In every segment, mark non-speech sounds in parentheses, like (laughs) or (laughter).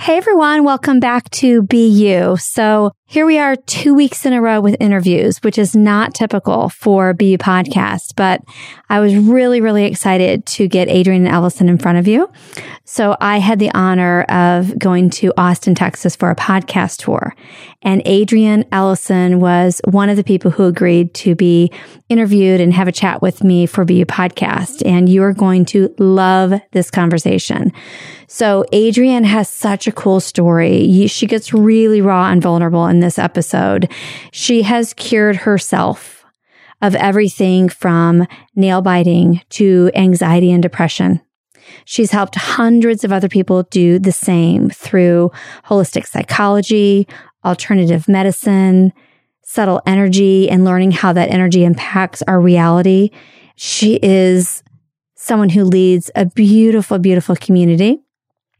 Hey everyone, welcome back to Be You. So here we are two weeks in a row with interviews, which is not typical for Be You podcast, but I was really, really excited to get Adrienne Ellison in front of you. So I had the honor of going to Austin, Texas for a podcast tour. And Adrienne Ellison was one of the people who agreed to be interviewed and have a chat with me for BU podcast. And you are going to love this conversation. So Adrienne has such a cool story. She gets really raw and vulnerable in this episode. She has cured herself of everything from nail biting to anxiety and depression. She's helped hundreds of other people do the same through holistic psychology, alternative medicine, subtle energy, and learning how that energy impacts our reality. She is someone who leads a beautiful, beautiful community.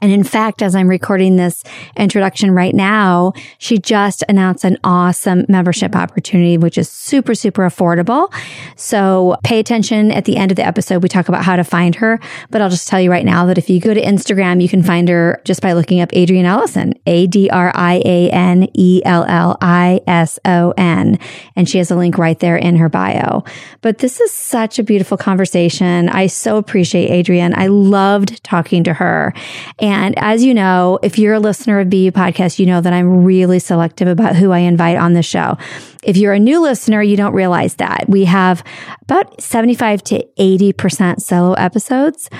And in fact, as I'm recording this introduction right now, she just announced an awesome membership opportunity, which is super, super affordable. So pay attention at the end of the episode. We talk about how to find her, but I'll just tell you right now that if you go to Instagram, you can find her just by looking up Adrienne Ellison, A D R I A N E L L I S O N. And she has a link right there in her bio. But this is such a beautiful conversation. I so appreciate Adrienne. I loved talking to her. And and as you know, if you're a listener of BU podcast, you know that I'm really selective about who I invite on the show. If you're a new listener, you don't realize that we have about 75 to 80% solo episodes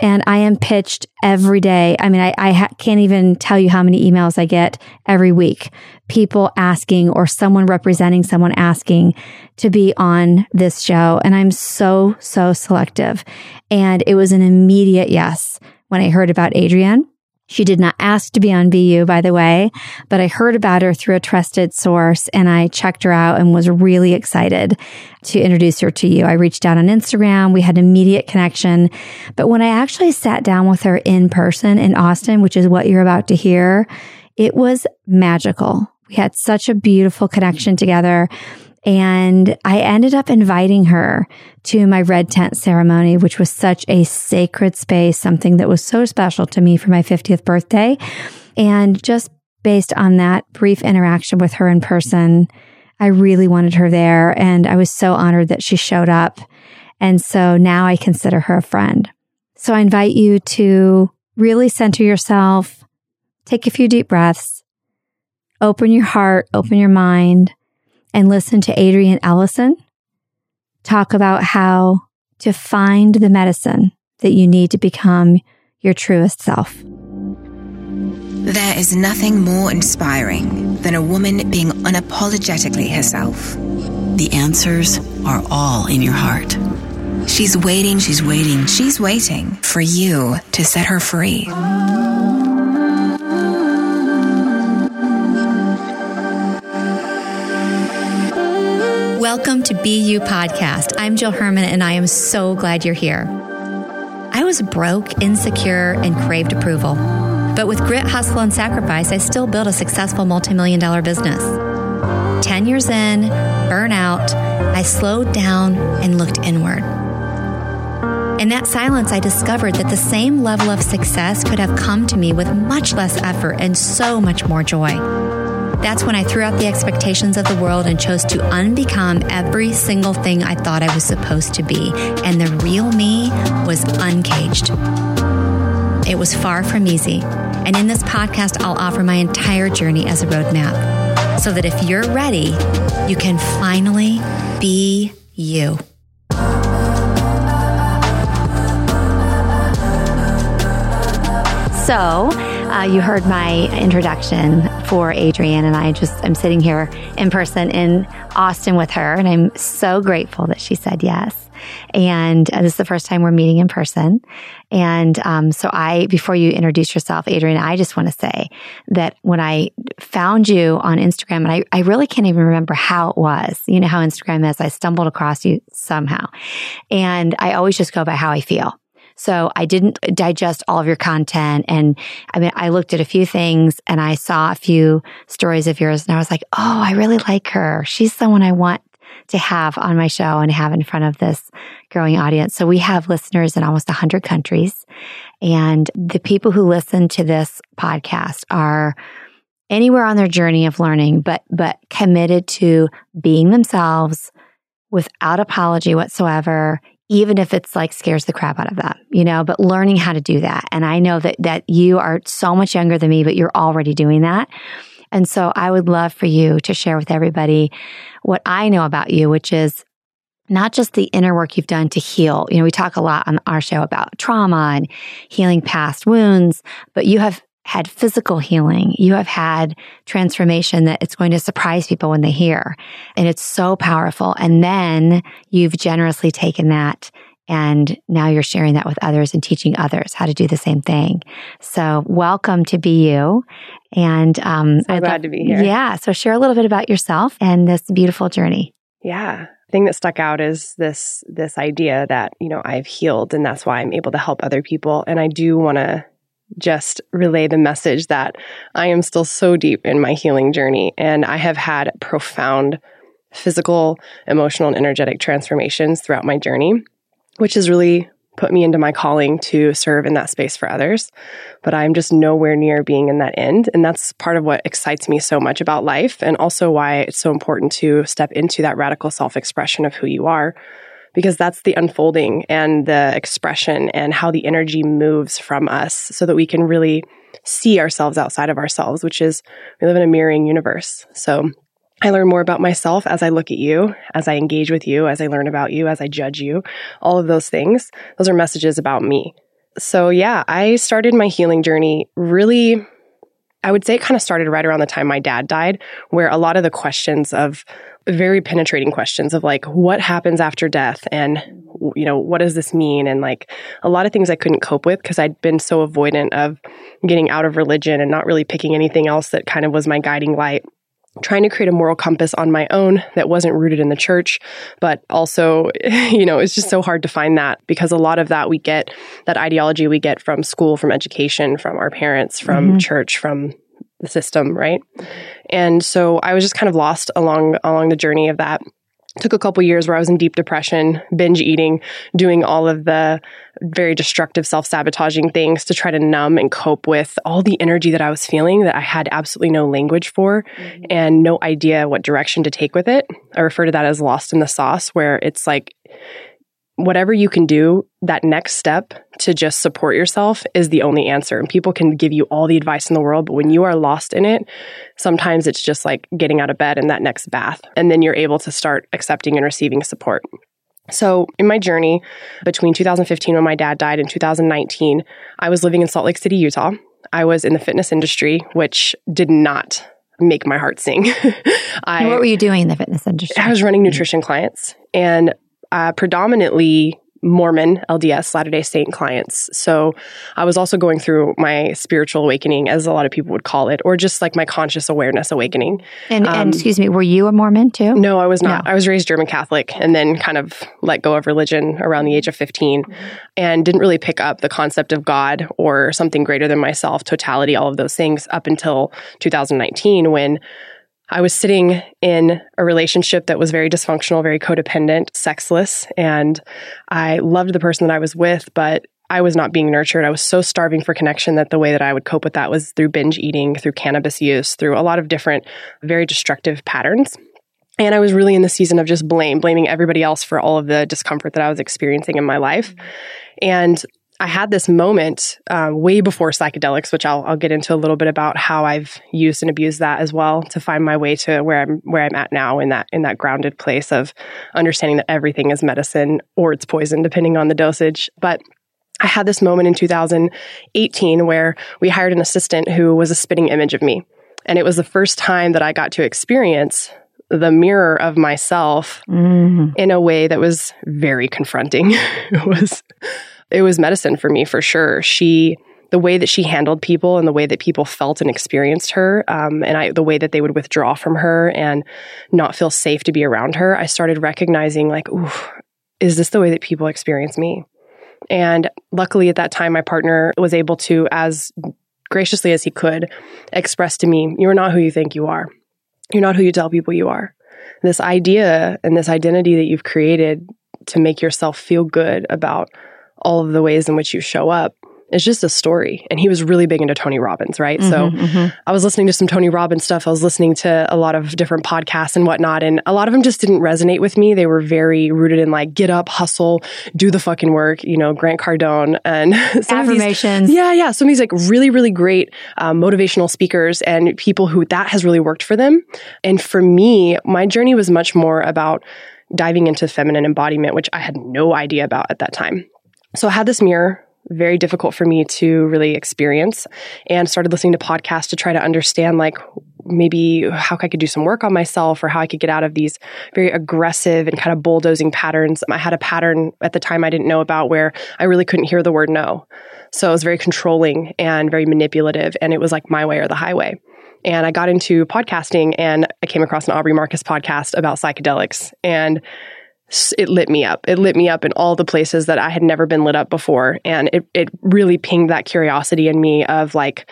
and I am pitched every day. I mean, I, I ha- can't even tell you how many emails I get every week. People asking or someone representing someone asking to be on this show. And I'm so, so selective. And it was an immediate yes when I heard about Adrienne. She did not ask to be on BU, by the way, but I heard about her through a trusted source and I checked her out and was really excited to introduce her to you. I reached out on Instagram. We had immediate connection. But when I actually sat down with her in person in Austin, which is what you're about to hear, it was magical. We had such a beautiful connection together. And I ended up inviting her to my red tent ceremony, which was such a sacred space, something that was so special to me for my 50th birthday. And just based on that brief interaction with her in person, I really wanted her there. And I was so honored that she showed up. And so now I consider her a friend. So I invite you to really center yourself, take a few deep breaths, open your heart, open your mind and listen to Adrienne Ellison talk about how to find the medicine that you need to become your truest self. There is nothing more inspiring than a woman being unapologetically herself. The answers are all in your heart. She's waiting, she's waiting, she's waiting for you to set her free. Welcome to BU Podcast. I'm Jill Herman, and I am so glad you're here. I was broke, insecure, and craved approval. But with grit, hustle, and sacrifice, I still built a successful multi-million dollar business. 10 years in, burnout, I slowed down and looked inward. In that silence, I discovered that the same level of success could have come to me with much less effort and so much more joy. That's when I threw out the expectations of the world and chose to unbecome every single thing I thought I was supposed to be. And the real me was uncaged. It was far from easy. And in this podcast, I'll offer my entire journey as a roadmap so that if you're ready, you can finally be you. So, uh, you heard my introduction for Adrienne, and I just I'm sitting here in person in Austin with her, and I'm so grateful that she said yes. And uh, this is the first time we're meeting in person. And um, so, I before you introduce yourself, Adrienne, I just want to say that when I found you on Instagram, and I, I really can't even remember how it was. You know how Instagram is. I stumbled across you somehow, and I always just go by how I feel. So I didn't digest all of your content. And I mean, I looked at a few things and I saw a few stories of yours and I was like, Oh, I really like her. She's someone I want to have on my show and have in front of this growing audience. So we have listeners in almost 100 countries. And the people who listen to this podcast are anywhere on their journey of learning, but, but committed to being themselves without apology whatsoever, even if it's like scares the crap out of them, you know, but learning how to do that. And I know that, that you are so much younger than me, but you're already doing that. And so I would love for you to share with everybody what I know about you, which is not just the inner work you've done to heal. You know, we talk a lot on our show about trauma and healing past wounds, but you have had physical healing. You have had transformation that it's going to surprise people when they hear. And it's so powerful. And then you've generously taken that and now you're sharing that with others and teaching others how to do the same thing. So welcome to Be You. And um, so I'd glad to be here. Yeah. So share a little bit about yourself and this beautiful journey. Yeah. The thing that stuck out is this this idea that, you know, I've healed and that's why I'm able to help other people. And I do want to just relay the message that I am still so deep in my healing journey and I have had profound physical, emotional, and energetic transformations throughout my journey which has really put me into my calling to serve in that space for others. But I'm just nowhere near being in that end. And that's part of what excites me so much about life and also why it's so important to step into that radical self expression of who you are. Because that's the unfolding and the expression and how the energy moves from us so that we can really see ourselves outside of ourselves, which is we live in a mirroring universe. So I learn more about myself as I look at you, as I engage with you, as I learn about you, as I judge you, all of those things. Those are messages about me. So, yeah, I started my healing journey really, I would say it kind of started right around the time my dad died, where a lot of the questions of very penetrating questions of like, what happens after death? And, you know, what does this mean? And like a lot of things I couldn't cope with because I'd been so avoidant of getting out of religion and not really picking anything else that kind of was my guiding light trying to create a moral compass on my own that wasn't rooted in the church, but also, (laughs) you know, it's just so hard to find that because a lot of that we get, that ideology we get from school, from education, from our parents, from mm-hmm. church, from the system, right? And so I was just kind of lost along along the journey of that took a couple years where I was in deep depression, binge eating, doing all of the very destructive self sabotaging things to try to numb and cope with all the energy that I was feeling that I had absolutely no language for mm-hmm. and no idea what direction to take with it. I refer to that as lost in the sauce, where it's like whatever you can do, that next step to just support yourself is the only answer. And people can give you all the advice in the world, but when you are lost in it, sometimes it's just like getting out of bed and that next bath. And then you're able to start accepting and receiving support. So, in my journey between 2015 when my dad died and 2019, I was living in Salt Lake City, Utah. I was in the fitness industry, which did not make my heart sing. (laughs) I, what were you doing in the fitness industry? I was running nutrition clients and uh, predominantly Mormon LDS Latter day Saint clients. So I was also going through my spiritual awakening, as a lot of people would call it, or just like my conscious awareness awakening. And, um, and excuse me, were you a Mormon too? No, I was not. No. I was raised German Catholic and then kind of let go of religion around the age of 15 and didn't really pick up the concept of God or something greater than myself, totality, all of those things up until 2019 when I was sitting in a relationship that was very dysfunctional, very codependent, sexless, and I loved the person that I was with, but I was not being nurtured. I was so starving for connection that the way that I would cope with that was through binge eating, through cannabis use, through a lot of different, very destructive patterns. And I was really in the season of just blame, blaming everybody else for all of the discomfort that I was experiencing in my life. Mm-hmm. And I had this moment uh, way before psychedelics, which I'll, I'll get into a little bit about how I've used and abused that as well to find my way to where I'm where I'm at now in that in that grounded place of understanding that everything is medicine or it's poison depending on the dosage. But I had this moment in 2018 where we hired an assistant who was a spitting image of me, and it was the first time that I got to experience the mirror of myself mm. in a way that was very confronting. (laughs) it was it was medicine for me for sure. She, the way that she handled people and the way that people felt and experienced her, um, and I, the way that they would withdraw from her and not feel safe to be around her, I started recognizing like, ooh, is this the way that people experience me? And luckily at that time, my partner was able to, as graciously as he could, express to me, you're not who you think you are. You're not who you tell people you are. this idea and this identity that you've created to make yourself feel good about all of the ways in which you show up it's just a story. And he was really big into Tony Robbins, right? Mm-hmm, so mm-hmm. I was listening to some Tony Robbins stuff. I was listening to a lot of different podcasts and whatnot. And a lot of them just didn't resonate with me. They were very rooted in like, get up, hustle, do the fucking work, you know, Grant Cardone and (laughs) affirmations. These, yeah, yeah. Some of these like really, really great um, motivational speakers and people who that has really worked for them. And for me, my journey was much more about diving into feminine embodiment, which I had no idea about at that time. So I had this mirror very difficult for me to really experience and started listening to podcasts to try to understand like maybe how I could do some work on myself or how I could get out of these very aggressive and kind of bulldozing patterns. I had a pattern at the time I didn't know about where I really couldn't hear the word no. So I was very controlling and very manipulative and it was like my way or the highway. And I got into podcasting and I came across an Aubrey Marcus podcast about psychedelics and it lit me up. It lit me up in all the places that I had never been lit up before. And it, it really pinged that curiosity in me of like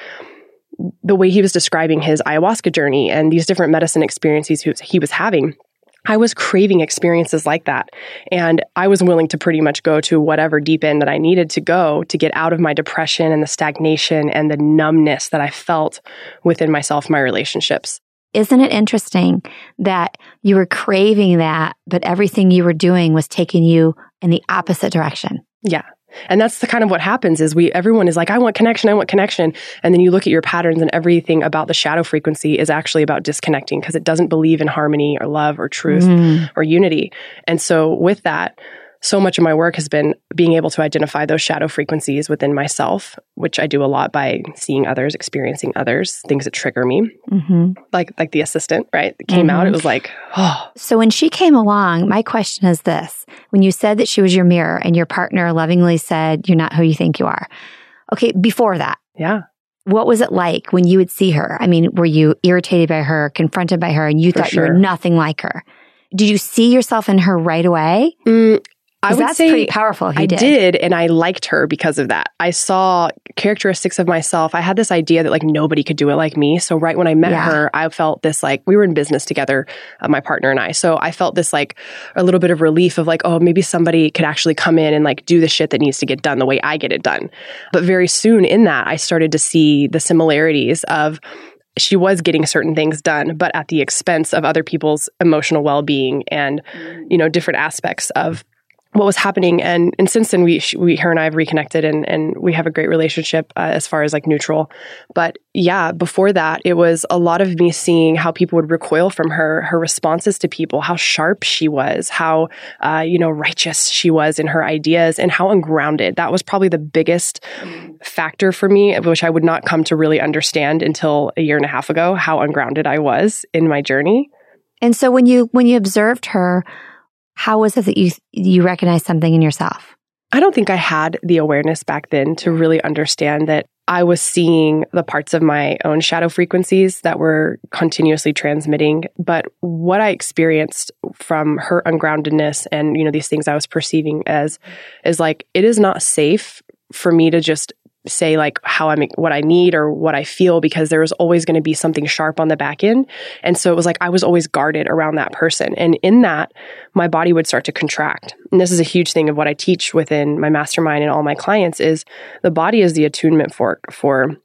the way he was describing his ayahuasca journey and these different medicine experiences he was having. I was craving experiences like that. And I was willing to pretty much go to whatever deep end that I needed to go to get out of my depression and the stagnation and the numbness that I felt within myself, my relationships. Isn't it interesting that you were craving that, but everything you were doing was taking you in the opposite direction? Yeah. And that's the kind of what happens is we everyone is like I want connection, I want connection, and then you look at your patterns and everything about the shadow frequency is actually about disconnecting because it doesn't believe in harmony or love or truth mm. or unity. And so with that, so much of my work has been being able to identify those shadow frequencies within myself, which I do a lot by seeing others, experiencing others, things that trigger me, mm-hmm. like like the assistant, right? That came mm-hmm. out, it was like, oh. So when she came along, my question is this: When you said that she was your mirror, and your partner lovingly said, "You're not who you think you are," okay, before that, yeah. What was it like when you would see her? I mean, were you irritated by her, confronted by her, and you For thought sure. you were nothing like her? Did you see yourself in her right away? Mm, I would that's say pretty powerful. I did. did, and I liked her because of that. I saw characteristics of myself. I had this idea that like nobody could do it like me. So right when I met yeah. her, I felt this like we were in business together, uh, my partner and I. So I felt this like a little bit of relief of like, oh, maybe somebody could actually come in and like do the shit that needs to get done the way I get it done. But very soon in that, I started to see the similarities of she was getting certain things done, but at the expense of other people's emotional well being and, you know, different aspects of what was happening. And and since then we we her and I have reconnected and and we have a great relationship uh, as far as like neutral. But yeah before that it was a lot of me seeing how people would recoil from her her responses to people how sharp she was how uh, you know righteous she was in her ideas and how ungrounded. That was probably the biggest factor for me which I would not come to really understand until a year and a half ago how ungrounded I was in my journey. And so when you when you observed her how was it that you you recognized something in yourself? I don't think I had the awareness back then to really understand that I was seeing the parts of my own shadow frequencies that were continuously transmitting. But what I experienced from her ungroundedness and, you know, these things I was perceiving as is like, it is not safe for me to just say like how I'm what I need or what I feel because there was always going to be something sharp on the back end. And so it was like I was always guarded around that person. And in that, my body would start to contract. And this is a huge thing of what I teach within my mastermind and all my clients is the body is the attunement fork for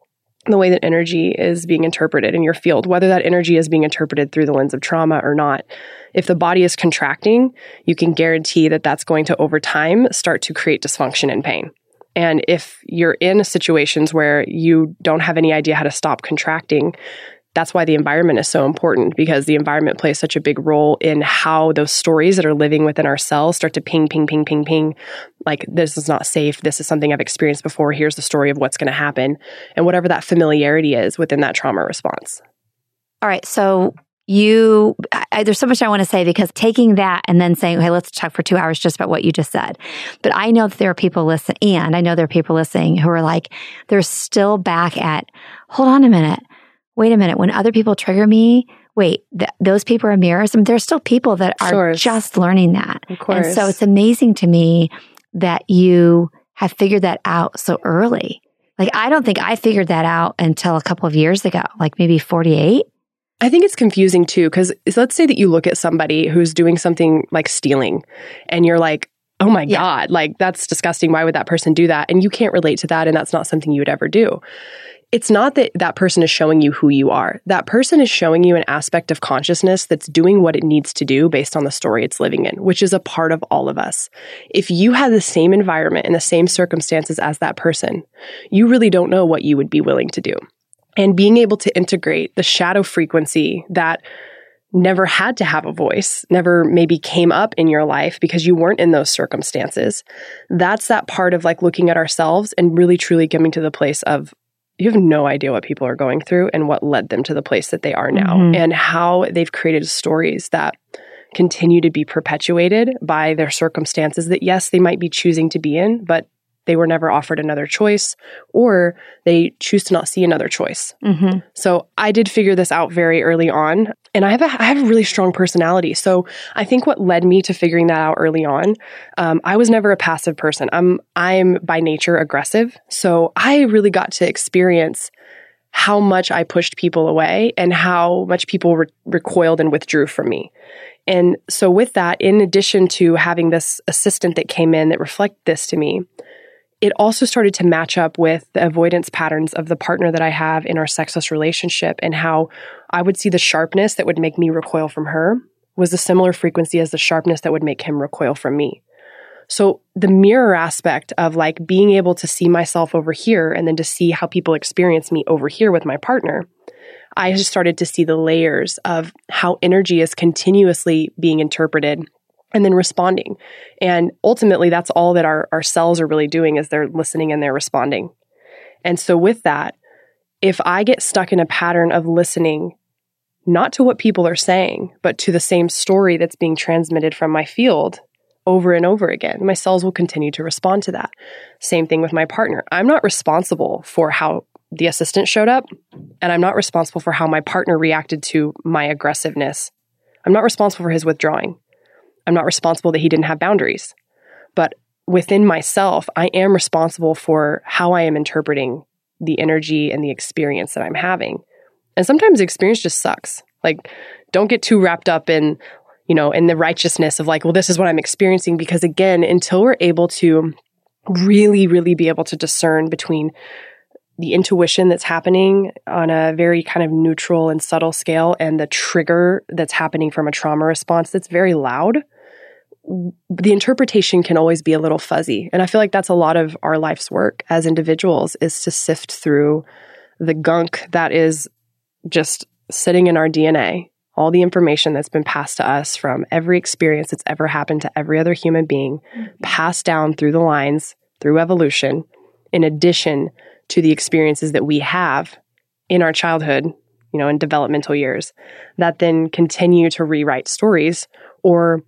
the way that energy is being interpreted in your field, whether that energy is being interpreted through the lens of trauma or not. If the body is contracting, you can guarantee that that's going to over time start to create dysfunction and pain. And if you're in situations where you don't have any idea how to stop contracting, that's why the environment is so important because the environment plays such a big role in how those stories that are living within our cells start to ping, ping, ping, ping, ping. Like, this is not safe. This is something I've experienced before. Here's the story of what's going to happen. And whatever that familiarity is within that trauma response. All right. So, you I, there's so much I want to say because taking that and then saying, "Hey, let's talk for two hours just about what you just said." But I know that there are people listening, and I know there are people listening who are like, they're still back at, "Hold on a minute, wait a minute." When other people trigger me, wait, th- those people are mirrors. I mean, there's still people that are just learning that, of course. And so it's amazing to me that you have figured that out so early. Like I don't think I figured that out until a couple of years ago, like maybe 48. I think it's confusing too, because let's say that you look at somebody who's doing something like stealing and you're like, oh my Yeah. God, like that's disgusting. Why would that person do that? And you can't relate to that. And that's not something you would ever do. It's not that that person is showing you who you are. That person is showing you an aspect of consciousness that's doing what it needs to do based on the story it's living in, which is a part of all of us. If you had the same environment and the same circumstances as that person, you really don't know what you would be willing to do. And being able to integrate the shadow frequency that never had to have a voice, never maybe came up in your life because you weren't in those circumstances. That's that part of like looking at ourselves and really truly coming to the place of you have no idea what people are going through and what led them to the place that they are now Mhm. and how they've created stories that continue to be perpetuated by their circumstances that yes they might be choosing to be in but they were never offered another choice or they choose to not see another choice Mm-hmm. so I did figure this out very early on, and I have a, I have a really strong personality. So I think what led me to figuring that out early on, um, I was never a passive person. I'm I'm by nature aggressive, so I really got to experience how much I pushed people away and how much people re- recoiled and withdrew from me. And so with that, in addition to having this assistant that came in that reflected this to me, it also started to match up with the avoidance patterns of the partner that I have in our sexless relationship and how I would see the sharpness that would make me recoil from her was a similar frequency as the sharpness that would make him recoil from me. So the mirror aspect of like being able to see myself over here and then to see how people experience me over here with my partner, I just started to see the layers of how energy is continuously being interpreted and then responding. And ultimately, that's all that our, our cells are really doing is they're listening and they're responding. And so with that, if I get stuck in a pattern of listening, not to what people are saying, but to the same story that's being transmitted from my field over and over again, my cells will continue to respond to that. Same thing with my partner. I'm not responsible for how the assistant showed up, and I'm not responsible for how my partner reacted to my aggressiveness. I'm not responsible for his withdrawing. I'm not responsible that he didn't have boundaries. But within myself, I am responsible for how I am interpreting the energy and the experience that I'm having. And sometimes the experience just sucks. Like, don't get too wrapped up in, you know, in the righteousness of like, well, this is what I'm experiencing. Because again, until we're able to really, really be able to discern between the intuition that's happening on a very kind of neutral and subtle scale and the trigger that's happening from a trauma response that's very loud, the interpretation can always be a little fuzzy. And I feel like that's a lot of our life's work as individuals is to sift through the gunk that is just sitting in our DNA, all the information that's been passed to us from every experience that's ever happened to every other human being, mm-hmm. passed down through the lines, through evolution, in addition to the experiences that we have in our childhood, you know, in developmental years, that then continue to rewrite stories or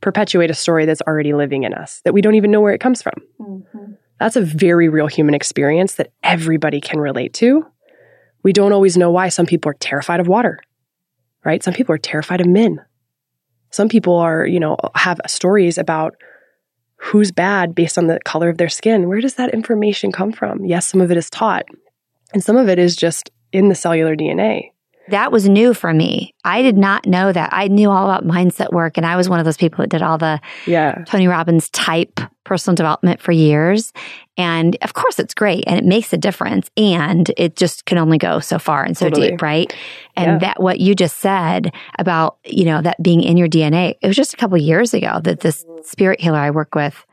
perpetuate a story that's already living in us that we don't even know where it comes from. Mm-hmm. That's a very real human experience that everybody can relate to. We don't always know why some people are terrified of water, right? Some people are terrified of men. Some people are, you know, have stories about who's bad based on the color of their skin. Where does that information come from? Yes, some of it is taught, and some of it is just in the cellular DNA. That was new for me. I did not know that. I knew all about mindset work, and I was one of those people that did all the Yeah. Tony Robbins type personal development for years. And of course, it's great and it makes a difference. And it just can only go so far and so Totally. deep, right? And Yeah. that what you just said about, you know, that being in your DNA, it was just a couple of years ago that this spirit healer I work with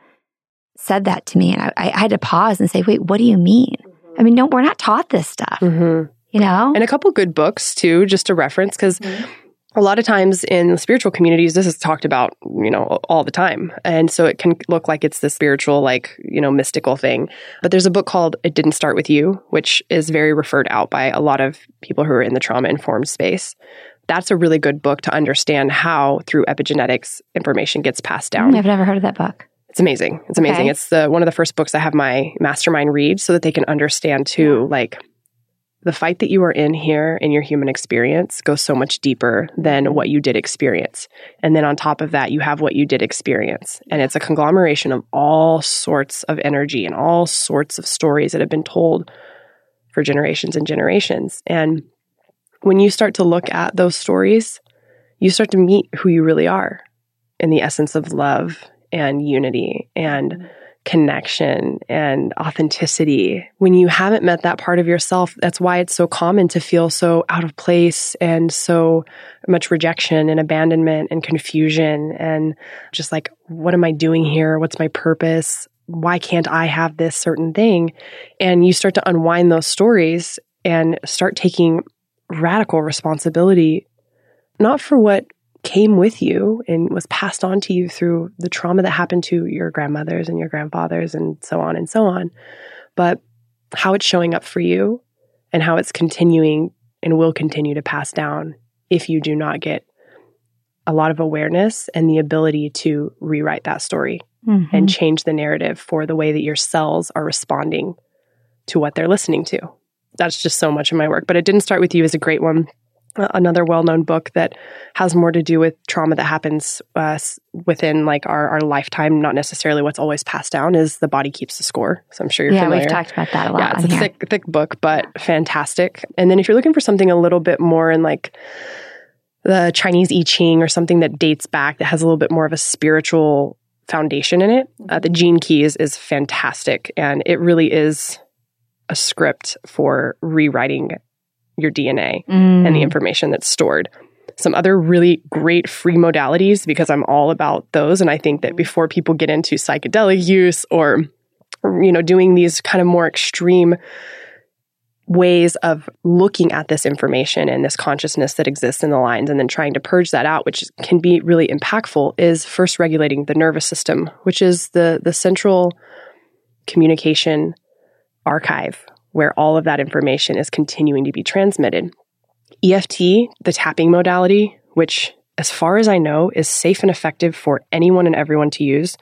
said that to me. And I, I had to pause and say, wait, what do you mean? I mean, no, we're not taught this stuff, Mm-hmm. You know? and a couple good books too, just to reference, because mm-hmm. a lot of times in spiritual communities, this is talked about, you know, all the time. And so it can look like it's the spiritual, like, you know, mystical thing. But there's a book called It Didn't Start With You, which is very referred out by a lot of people who are in the trauma informed space. That's a really good book to understand how through epigenetics information gets passed down. I've never heard of that book. It's amazing. It's amazing. Okay. It's the one of the first books I have my mastermind read so that they can understand too, like the fight that you are in here in your human experience goes so much deeper than what you did experience. And then on top of that, you have what you did experience. And it's a conglomeration of all sorts of energy and all sorts of stories that have been told for generations and generations. And when you start to look at those stories, you start to meet who you really are in the essence of love and unity and mm-hmm. Connection and authenticity. When you haven't met that part of yourself, that's why it's so common to feel so out of place and so much rejection and abandonment and confusion and just like, what am I doing here? What's my purpose? Why can't I have this certain thing? And you start to unwind those stories and start taking radical responsibility, not for what came with you and was passed on to you through the trauma that happened to your grandmothers and your grandfathers and so on and so on, but how it's showing up for you and how it's continuing and will continue to pass down if you do not get a lot of awareness and the ability to rewrite that story mm-hmm. and change the narrative for the way that your cells are responding to what they're listening to. That's just so much of my work. But it didn't start with you as a great one another well-known book that has more to do with trauma that happens uh, within like our, our lifetime not necessarily what's always passed down is the body keeps the score so i'm sure you're familiar. yeah familiar. we've talked about that a lot yeah it's a here. thick thick book but yeah. fantastic and then if you're looking for something a little bit more in like the chinese i ching or something that dates back that has a little bit more of a spiritual foundation in it uh, the gene keys is fantastic and it really is a script for rewriting your DNA mm. and the mm. information that's stored. Some other really great free modalities because I'm all about those. And I think that before people get into psychedelic use or, you know, doing these kind of more extreme ways of looking at this information and this consciousness that exists in the lines and then trying to purge that out which can be really impactful is first regulating the nervous system which is the the central communication archive where all of that information is continuing to be transmitted. EFT, the tapping modality, which as far as I know is safe and effective for anyone and everyone to use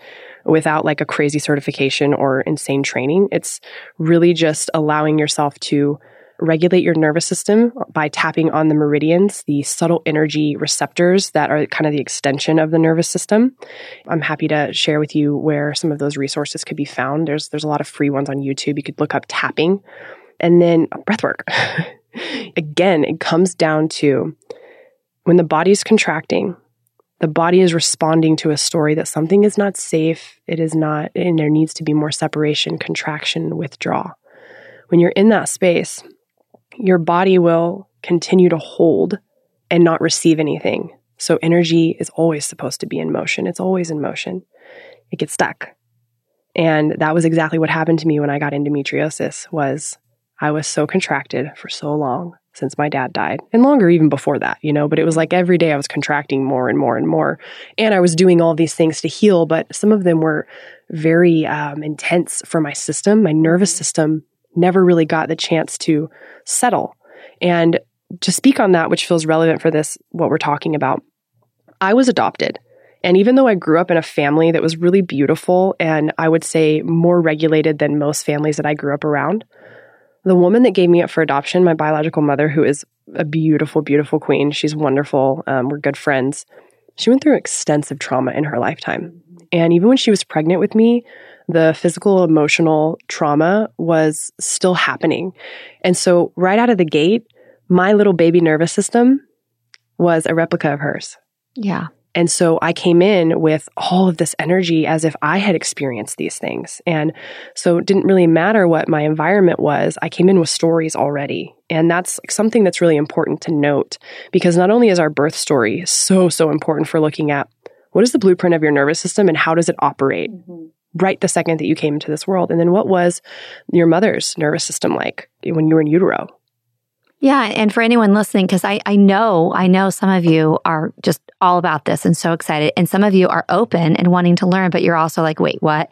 without like a crazy certification or insane training. It's really just allowing yourself to regulate your nervous system by tapping on the meridians, the subtle energy receptors that are kind of the extension of the nervous system. I'm happy to share with you where some of those resources could be found. There's there's a lot of free ones on YouTube. You could look up tapping and then breath work. (laughs) Again, it comes down to when the body's contracting, the body is responding to a story that something is not safe, it is not, and there needs to be more separation, contraction, withdrawal. When you're in that space, your body will continue to hold and not receive anything. So energy is always supposed to be in motion. It's always in motion. It gets stuck. And that was exactly what happened to me when I got endometriosis was I was so contracted for so long since my dad died and longer even before that, you know, but it was like every day I was contracting more and more and more. And I was doing all these things to heal, but some of them were very um, intense for my system. My nervous system never really got the chance to settle. And to speak on that, which feels relevant for this, what we're talking about, I was adopted. And even though I grew up in a family that was really beautiful and I would say more regulated than most families that I grew up around, the woman that gave me up for adoption, my biological mother, who is a beautiful, beautiful queen, she's wonderful. Um, we're good friends. She went through extensive trauma in her lifetime. And even when she was pregnant with me, the physical emotional trauma was still happening. And so, right out of the gate, my little baby nervous system was a replica of hers. Yeah. And so I came in with all of this energy as if I had experienced these things. And so it didn't really matter what my environment was. I came in with stories already. And that's something that's really important to note because not only is our birth story so, so important for looking at what is the blueprint of your nervous system and how does it operate? Mm-hmm right the second that you came into this world? And then what was your mother's nervous system like when you were in utero? Yeah. And for anyone listening, because I, I know, I know some of you are just all about this and so excited. And some of you are open and wanting to learn, but you're also like, wait, what?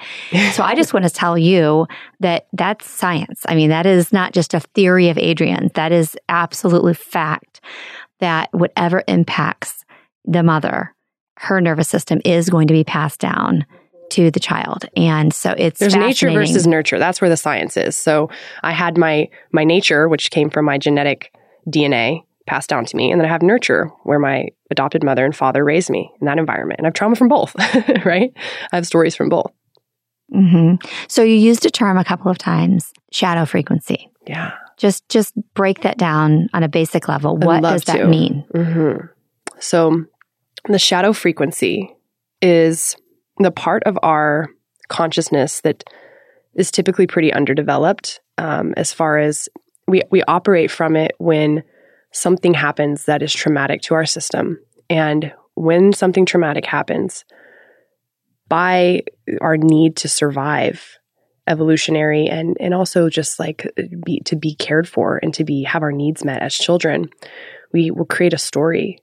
so I just (laughs) want to tell you that that's science. I mean, that is not just a theory of Adrienne. That is absolutely fact that whatever impacts the mother, her nervous system is going to be passed down to the child. And so it's There's nature versus nurture. That's where the science is. So I had my my nature, which came from my genetic DNA passed down to me, and then I have nurture, where my adopted mother and father raised me in that environment. And I have trauma from both, (laughs) right? I have stories from both. Mm-hmm. So you used a term a couple of times, shadow frequency. Yeah. Just just break that down on a basic level. I'd What does that to. mean? hmm So, the shadow frequency is the part of our consciousness that is typically pretty underdeveloped um, as far as we, we operate from it when something happens that is traumatic to our system. And when something traumatic happens, by our need to survive, evolutionary and and also just like be to be cared for and to be have our needs met as children, we will create a story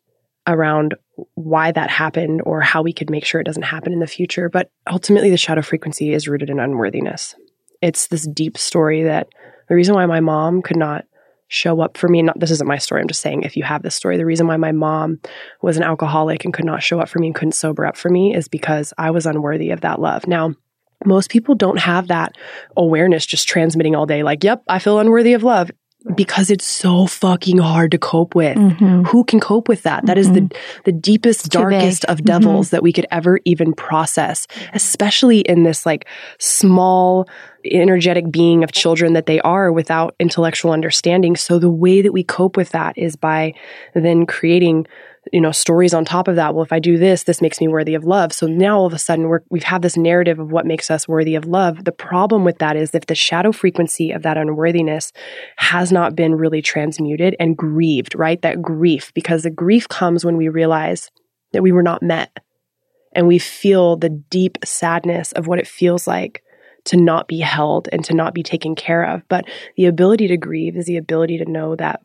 around why that happened or how we could make sure it doesn't happen in the future. But ultimately, the shadow frequency is rooted in unworthiness. It's this deep story that the reason why my mom could not show up for me, not this isn't my story, I'm just saying if you have this story, the reason why my mom was an alcoholic and could not show up for me and couldn't sober up for me is because I was unworthy of that love. Now, most people don't have that awareness just transmitting all day, like, yep, I feel unworthy of love because it's so fucking hard to cope with. Mhm. Who can cope with that? That is the the deepest, darkest of devils that we could ever even process, especially in this like small energetic being of children that they are without intellectual understanding. So the way that we cope with that is by then creating you know stories on top of that. Well if i do this this makes me worthy of love. So now all of a sudden we're, we've had this narrative of what makes us worthy of love. The problem with that is if the shadow frequency of that unworthiness has not been really transmuted and grieved right? That grief because the grief comes when we realize that we were not met. And we feel the deep sadness of what it feels like to not be held and to not be taken care of. But the ability to grieve is the ability to know that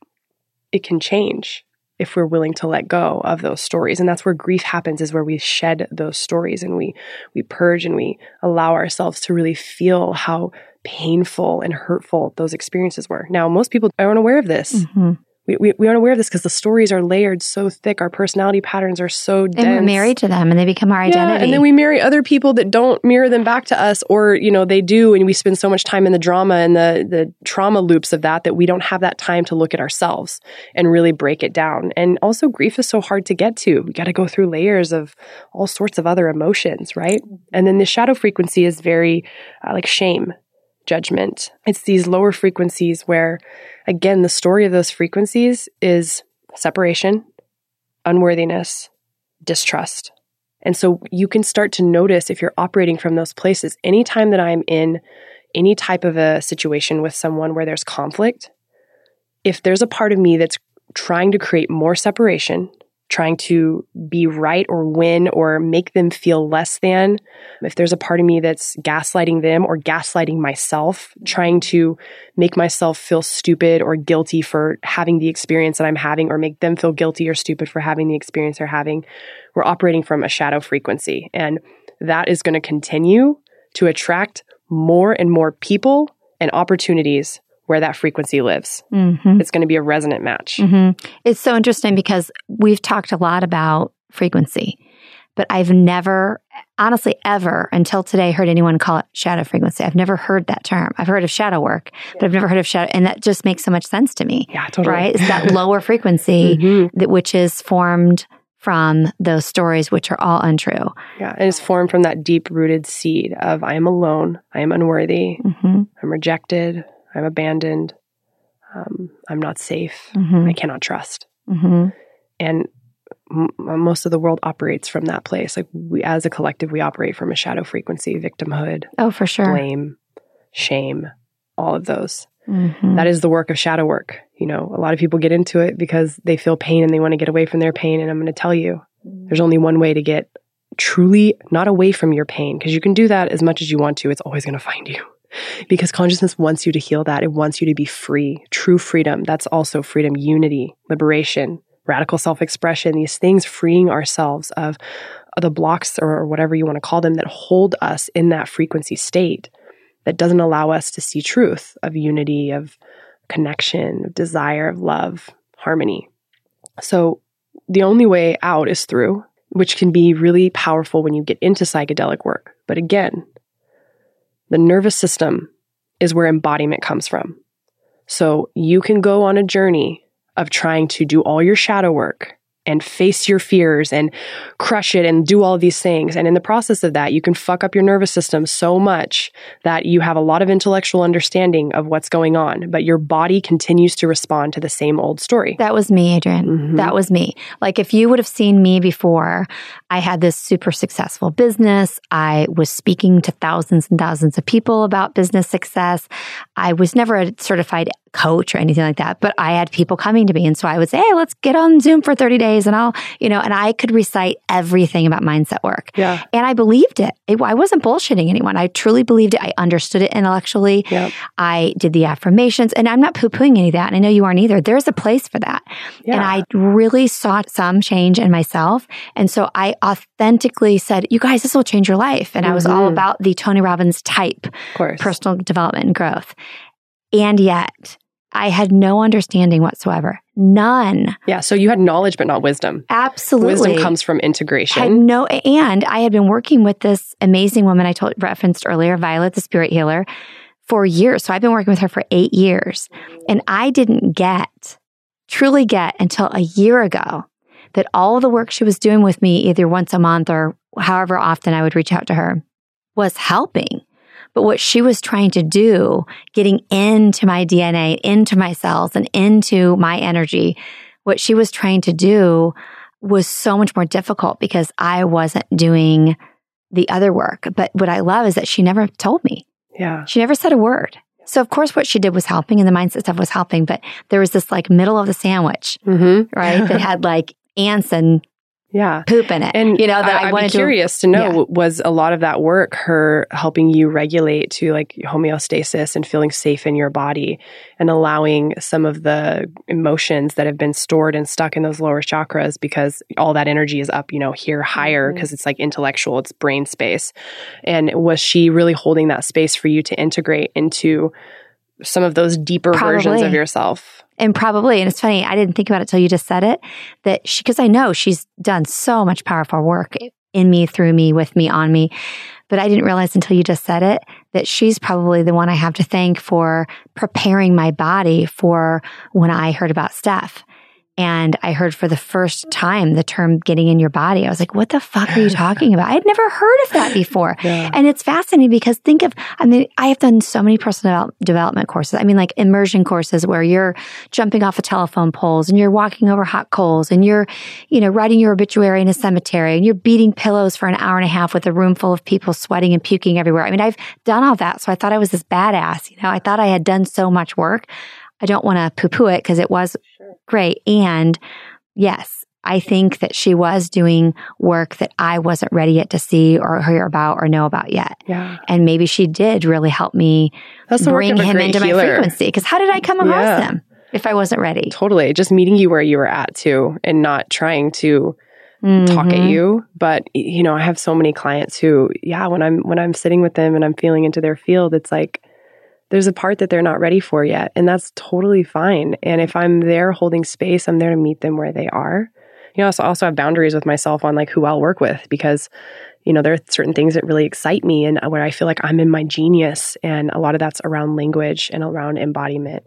it can change if we're willing to let go of those stories. And that's where grief happens is where we shed those stories and we we purge and we allow ourselves to really feel how painful and hurtful those experiences were. Now most people aren't aware of this. Mhm. We, we, we aren't aware of this because the stories are layered so thick our personality patterns are so dense And we're married to them and they become our identity. yeah, and then we marry other people that don't mirror them back to us, or you know they do, and we spend so much time in the drama and the the trauma loops of that that we don't have that time to look at ourselves and really break it down. And also, grief is so hard to get to. We got to go through layers of all sorts of other emotions, right? And then the shadow frequency is very uh, like shame, judgment. It's these lower frequencies where, again, the story of those frequencies is separation, unworthiness, distrust. And so you can start to notice if you're operating from those places. Anytime that I'm in any type of a situation with someone where there's conflict, if there's a part of me that's trying to create more separation, trying to be right or win or make them feel less than, if there's a part of me that's gaslighting them or gaslighting myself, trying to make myself feel stupid or guilty for having the experience that I'm having or make them feel guilty or stupid for having the experience they're having, we're operating from a shadow frequency. And that is going to continue to attract more and more people and opportunities where that frequency lives. Mhm. It's going to be a resonant match. Mhm. It's so interesting because we've talked a lot about frequency, but I've never, honestly, ever until today heard anyone call it shadow frequency. I've never heard that term. I've heard of shadow work, but I've never heard of shadow. And that just makes so much sense to me, Yeah, totally. right? It's that (laughs) lower frequency Mhm. that which is formed from those stories, which are all untrue. Yeah. And it's formed from that deep rooted seed of I am alone, I am unworthy, hmm I'm rejected, I'm abandoned, um, I'm not safe, hmm I cannot trust. hmm And m- most of the world operates from that place. Like we, as a collective, we operate from a shadow frequency, victimhood, Oh, for sure. blame, shame, all of those. Mhm. That is the work of shadow work. You know, a lot of people get into it because they feel pain and they want to get away from their pain. And I'm going to tell you, there's only one way to get truly not away from your pain because you can do that as much as you want to. It's always going to find you because consciousness wants you to heal that. It wants you to be free, true freedom. That's also freedom, unity, liberation, radical self expression, these things freeing ourselves of the blocks or whatever you want to call them that hold us in that frequency state that doesn't allow us to see truth of unity, of connection, of desire, of love, harmony. So the only way out is through, which can be really powerful when you get into psychedelic work. But again, the nervous system is where embodiment comes from. So you can go on a journey of trying to do all your shadow work and face your fears and crush it and do all these things. And in the process of that, you can fuck up your nervous system so much that you have a lot of intellectual understanding of what's going on, but your body continues to respond to the same old story. That was me, Adrienne. Mhm. That was me. Like if you would have seen me before, I had this super successful business. I was speaking to thousands and thousands of people about business success. I was never a certified coach or anything like that, but I had people coming to me. And so I would say, Hey, let's get on Zoom for 30 days and I'll, you know, and I could recite everything about mindset work. Yeah. And I believed it. it. I wasn't bullshitting anyone. I truly believed it. I understood it intellectually. Yep. I did the affirmations and I'm not poo pooing any of that. And I know you aren't either. There's a place for that. Yeah. And I really sought some change in myself. And so I authentically said, you guys, this will change your life. And I was all Mhm. about the Tony Robbins type personal development and growth. And yet I had no understanding whatsoever. None. yeah. So you had knowledge, but not wisdom. Absolutely. Wisdom comes from had integration. no, and I had been working with this amazing woman I told referenced earlier, Violet, the spirit healer, for years. So I've been working with her for eight years, and I didn't get, truly get, until a year ago that all the work she was doing with me, either once a month or however often I would reach out to her, was helping. But what she was trying to do, getting into my DNA, into my cells, and into my energy, what she was trying to do was so much more difficult because I wasn't doing the other work. But what I love is that she never told me. yeah. She never said a word. So of course what she did was helping and the mindset stuff was helping, but there was this like middle of the sandwich, Mm-hmm. right? that (laughs) had like ants and Yeah. poop in it. And you know, that I, wanted be curious to, know Yeah. was a lot of that work her helping you regulate to like homeostasis and feeling safe in your body and allowing some of the emotions that have been stored and stuck in those lower chakras because all that energy is up, you know, here higher Mm-hmm. because it's like intellectual, it's brain space. And was she really holding that space for you to integrate into some of those deeper versions of yourself? And probably, and it's funny, I didn't think about it till you just said it, that she, because I know she's done so much powerful work in me, through me, with me, on me. But I didn't realize until you just said it that she's probably the one I have to thank for preparing my body for when I heard about Steph. And I heard for the first time the term getting in your body. I was like, what the fuck are you talking about? I had never heard of that before. (laughs) Yeah. And it's fascinating because think of, I mean, I have done so many personal development courses. I mean, like immersion courses where you're jumping off of telephone poles and you're walking over hot coals and you're, you know, writing your obituary in a cemetery and you're beating pillows for an hour and a half with a room full of people sweating and puking everywhere. I mean, I've done all that. So I thought I was this badass. You know, I thought I had done so much work. I don't want to poo poo it because it was great. And yes, I think that she was doing work that I wasn't ready yet to see or hear about or know about yet. Yeah. And maybe she did really help me That's bring him into my healer. frequency. Because how did I come across Yeah. him if I wasn't ready? Totally. Just meeting you where you were at too and not trying to talk at Mhm. you. But you know, I have so many clients who, yeah, when I'm when I'm sitting with them and I'm feeling into their field, it's like there's a part that they're not ready for yet. And that's totally fine. And if I'm there holding space, I'm there to meet them where they are. You know, I also- have boundaries with myself on like who I'll work with because you know, there are certain things that really excite me and where I feel like I'm in my genius. And a lot of that's around language and around embodiment.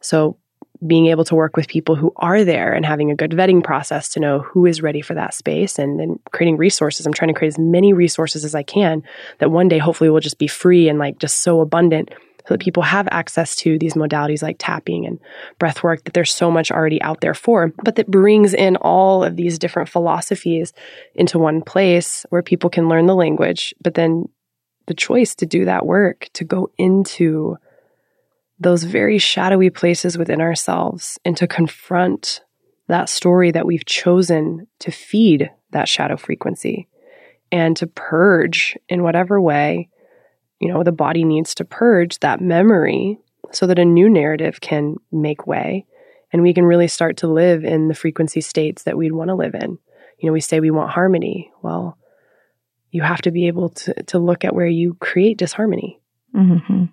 So being able to work with people who are there and having a good vetting process to know who is ready for that space and then creating resources. I'm trying to create as many resources as I can that one day hopefully will just be free and like just so abundant so that people have access to these modalities like tapping and breath work that there's so much already out there for, but that brings in all of these different philosophies into one place where people can learn the language, but then the choice to do that work, to go into those very shadowy places within ourselves and to confront that story that we've chosen to feed that shadow frequency and to purge in whatever way you know the body needs to purge that memory so that a new narrative can make way and we can really start to live in the frequency states that we'd want to live in you know we say we want harmony well you have to be able to to look at where you create disharmony Mhm.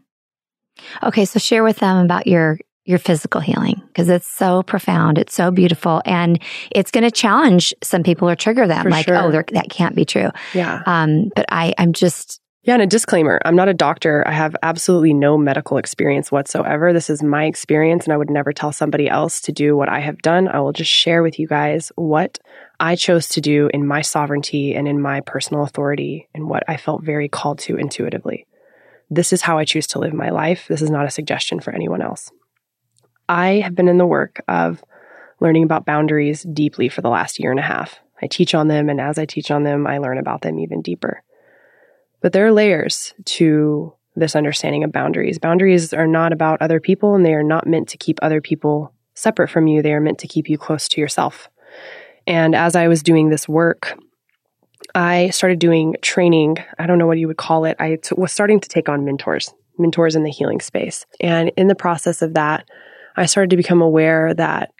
Okay, so share with them about your your physical healing because it's so profound, it's so beautiful, and it's going to challenge some people or trigger them. For like, sure. oh, that can't be true. yeah Um, but I, I'm just Yeah, and a disclaimer I'm not a doctor. I have absolutely no medical experience whatsoever. This is my experience, and I would never tell somebody else to do what I have done. I will just share with you guys what I chose to do in my sovereignty and in my personal authority and what I felt very called to intuitively. This is how I choose to live my life. This is not a suggestion for anyone else. I have been in the work of learning about boundaries deeply for the last year and a half. I teach on them, and as I teach on them, I learn about them even deeper. But there are layers to this understanding of boundaries. Boundaries are not about other people and they are not meant to keep other people separate from you. They are meant to keep you close to yourself. And as I was doing this work, I started doing training. I don't know what you would call it. I t- was starting to take on mentors, mentors in the healing space. And in the process of that, I started to become aware that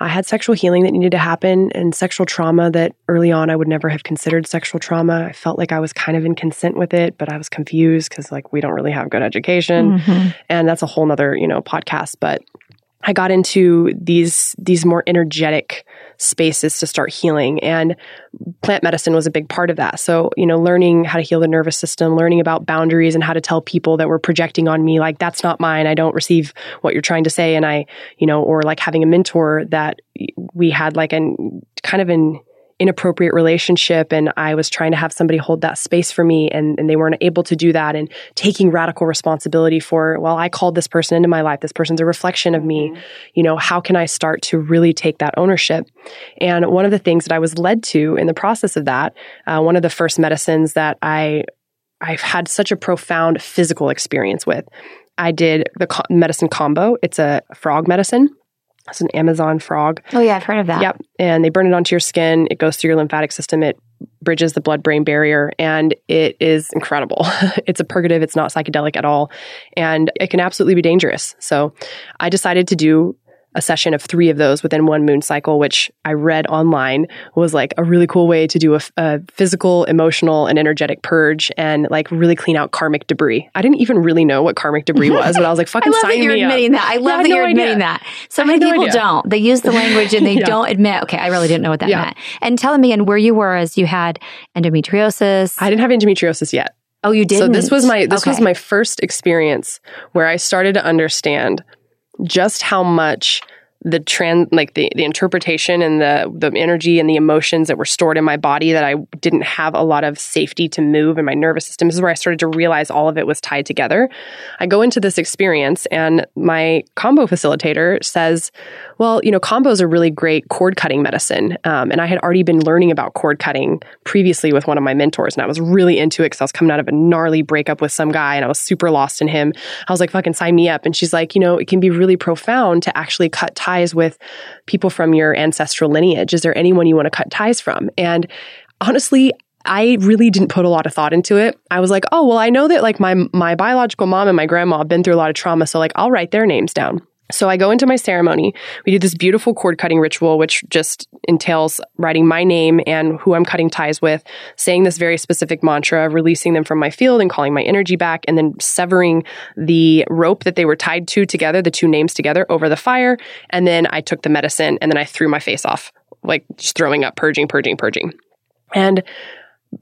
I had sexual healing that needed to happen and sexual trauma that early on I would never have considered sexual trauma. I felt like I was kind of in consent with it, but I was confused because like we don't really have good education. Mm-hmm. And that's a whole nother, you know, podcast. But I got into these these more energetic spaces to start healing and plant medicine was a big part of that. So, you know, learning how to heal the nervous system, learning about boundaries and how to tell people that were projecting on me like that's not mine. I don't receive what you're trying to say and I, you know, or like having a mentor that we had like an kind of an inappropriate relationship and I was trying to have somebody hold that space for me and, and they weren't able to do that and taking radical responsibility for, well, I called this person into my life. This person's a reflection of me. Mm-hmm. You know, how can I start to really take that ownership? And one of the things that I was led to in the process of that, uh, one of the first medicines that I I've had such a profound physical experience with. I did the co- medicine Kambo. It's a frog medicine. It's an Amazon frog. Oh, yeah, I've heard of that. Yep. And they burn it onto your skin. It goes through your lymphatic system. It bridges the blood brain barrier and it is incredible. (laughs) it's a purgative. It's not psychedelic at all. And it can absolutely be dangerous. So I decided to do a session of three of those within one moon cycle, which I read online was like a really cool way to do a, a, physical, emotional, and energetic purge and like really clean out karmic debris. I didn't even really know what karmic debris was, but I was like, (laughs) fucking I love sign that you're admitting up. that. I love that you're admitting that. So many no people idea. don't. They use the language and they (laughs) Yeah. don't admit, okay, I really didn't know what that Yeah. meant. And tell me again where you were as you had endometriosis. I didn't have endometriosis yet. oh, you didn't? So this was my this was my first experience where I started to understand just how much the trend like the, the interpretation and the the energy and the emotions that were stored in my body that I didn't have a lot of safety to move in my nervous system. This is where I started to realize all of it was tied together. I go into this experience and my Kambo facilitator says, well, you know, Kambos are really great cord cutting medicine. Um, and I had already been learning about cord cutting previously with one of my mentors, and I was really into it because I was coming out of a gnarly breakup with some guy and I was super lost in him. I was like, fucking sign me up. And she's like, you know, it can be really profound to actually cut ties with people from your ancestral lineage. Is there anyone you want to cut ties from? And honestly, I really didn't put a lot of thought into it. I was like, oh, well, I know that like my my biological mom and my grandma have been through a lot of trauma, so like I'll write their names down. So I go into my ceremony. We do this beautiful cord cutting ritual, which just entails writing my name and who I'm cutting ties with, saying this very specific mantra, releasing them from my field and calling my energy back, and then severing the rope that they were tied to together, the two names together over the fire. And then I took the medicine and then I threw my face off, like just throwing up, purging, purging, purging. And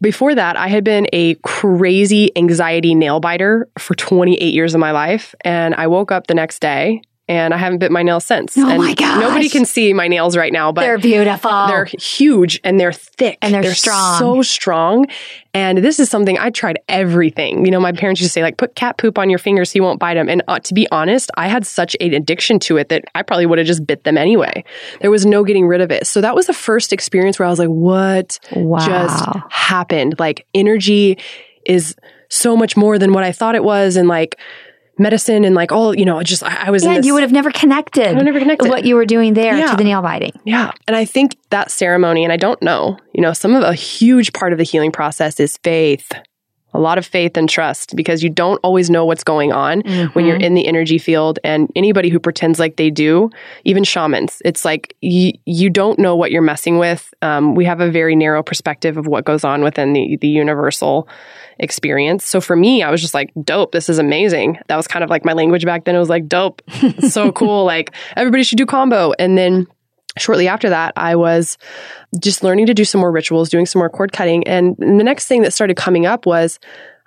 before that, I had been a crazy anxiety nail biter for 28 years of my life. And I woke up the next day and I haven't bit my nails since. Oh and my gosh. Nobody can see my nails right now, but They're beautiful. they're huge and they're thick And they're strong. so strong. And this is something I tried everything. You know, my parents used to say like, put cat poop on your fingers so you won't bite them. And uh, to be honest, I had such an addiction to it that I probably would have just bit them anyway. There was no getting rid of it. So that was the first experience where I was like, what Wow. just happened? Like energy is so much more than what I thought it was. And like medicine and like all, you know, just I, I was in yeah, you would have never connected, would never connected. what you were doing there Yeah. to the nail biting. Yeah. And I think that ceremony, and I don't know, you know, some of a huge part of the healing process is faith. A lot of faith and trust because you don't always know what's going on when you're in the energy field. And anybody who pretends like they do, even shamans, it's like you, you don't know what you're messing with. Um, we have a very narrow perspective of what goes on within the, the universal experience. So for me, I was just like, dope, this is amazing. That was kind of like my language back then. It was like, dope, so (laughs) cool. Like everybody should do Kambo. And then shortly after that, I was just learning to do some more rituals, doing some more cord cutting. And the next thing that started coming up was